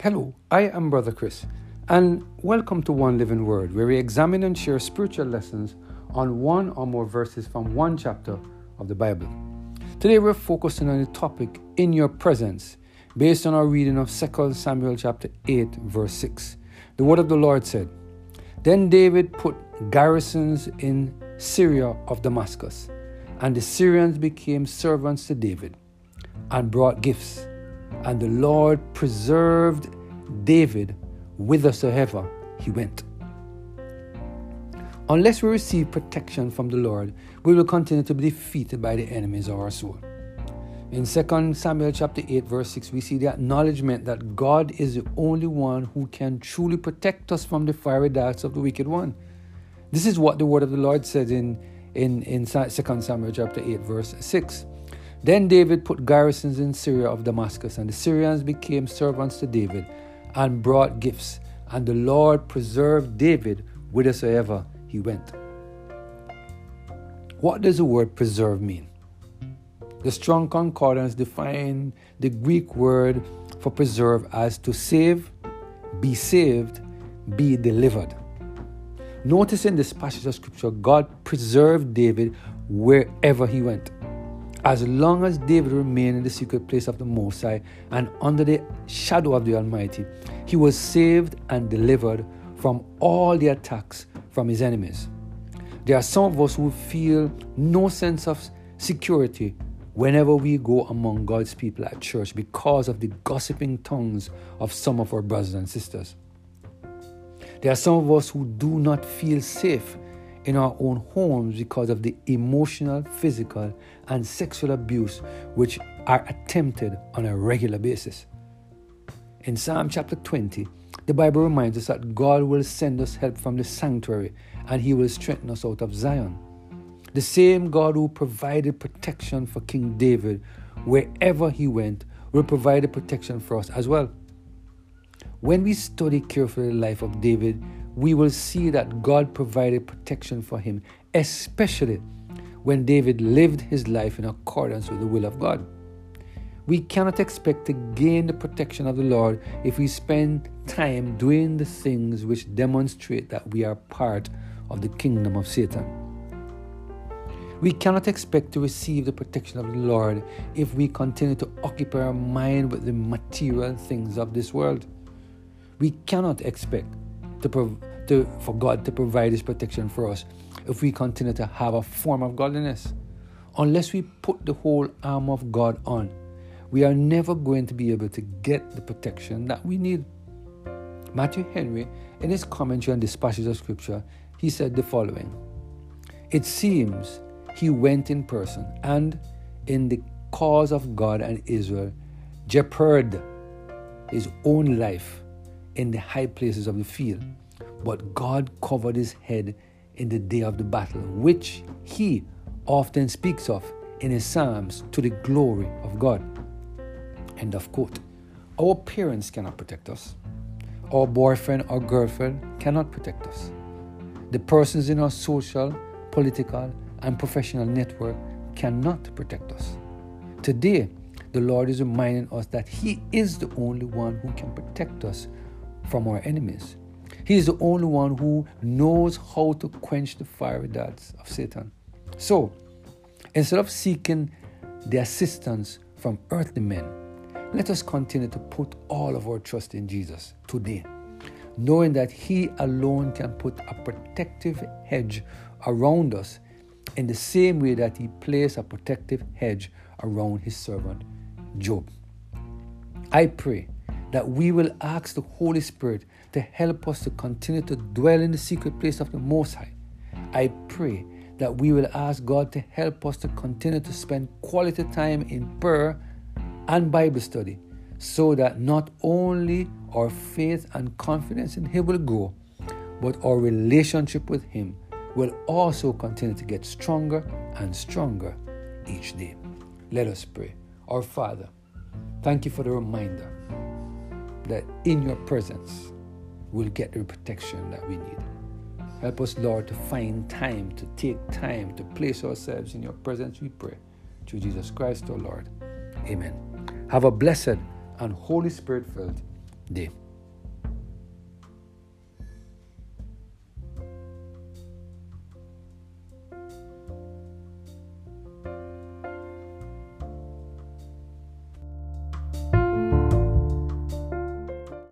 Hello, I am Brother Chris, and welcome to One Living Word, where we examine and share spiritual lessons on one or more verses from one chapter of the Bible. Today we're focusing on the topic in your presence, based on our reading of 2 Samuel chapter 8, verse 6. The word of the Lord said, Then David put garrisons in Syria of Damascus, and the Syrians became servants to David and brought gifts. And the Lord preserved David whithersoever he went. Unless we receive protection from the Lord, we will continue to be defeated by the enemies of our soul. In 2 Samuel chapter 8 verse 6 we see the acknowledgement that God is the only one who can truly protect us from the fiery darts of the wicked one. This is what the word of the Lord says in in in 2 Samuel chapter 8 verse 6. Then David put garrisons in Syria of Damascus, and the Syrians became servants to David and brought gifts. And the Lord preserved David whithersoever he went. What does the word preserve mean? The Strong Concordance define the Greek word for preserve as to save, be saved, be delivered. Notice in this passage of scripture, God preserved David wherever he went. As long as David remained in the secret place of the Most High and under the shadow of the Almighty, he was saved and delivered from all the attacks from his enemies. There are some of us who feel no sense of security whenever we go among God's people at church because of the gossiping tongues of some of our brothers and sisters. There are some of us who do not feel safe in our own homes because of the emotional, physical, and sexual abuse which are attempted on a regular basis. In Psalm chapter 20, the Bible reminds us that God will send us help from the sanctuary and he will strengthen us out of Zion. The same God who provided protection for King David wherever he went will provide protection for us as well. When we study carefully the life of David, we will see that God provided protection for him, especially when David lived his life in accordance with the will of God. We cannot expect to gain the protection of the Lord if we spend time doing the things which demonstrate that we are part of the kingdom of Satan. We cannot expect to receive the protection of the Lord if we continue to occupy our mind with the material things of this world. We cannot expect to, prov- to, for God to provide His protection for us if we continue to have a form of godliness. Unless we put the whole arm of God on, we are never going to be able to get the protection that we need. Matthew Henry, in his commentary on this passage of Scripture, he said the following It seems he went in person and, in the cause of God and Israel, jeoparded his own life in the high places of the field. But God covered his head in the day of the battle, which he often speaks of in his Psalms to the glory of God. End of quote. Our parents cannot protect us. Our boyfriend or girlfriend cannot protect us. The persons in our social, political, and professional network cannot protect us. Today, the Lord is reminding us that He is the only one who can protect us from our enemies. He is the only one who knows how to quench the fiery darts of Satan. So, instead of seeking the assistance from earthly men, let us continue to put all of our trust in Jesus today, knowing that He alone can put a protective hedge around us in the same way that He placed a protective hedge around His servant Job. I pray that we will ask the Holy Spirit to help us to continue to dwell in the secret place of the Most High. I pray that we will ask God to help us to continue to spend quality time in prayer and Bible study so that not only our faith and confidence in Him will grow, but our relationship with Him will also continue to get stronger and stronger each day. Let us pray. Our Father, thank you for the reminder that in your presence we'll get the protection that we need. Help us, Lord, to find time, to take time, to place ourselves in your presence, we pray. Through Jesus Christ, our Lord. Amen. Have a blessed and Holy Spirit filled day.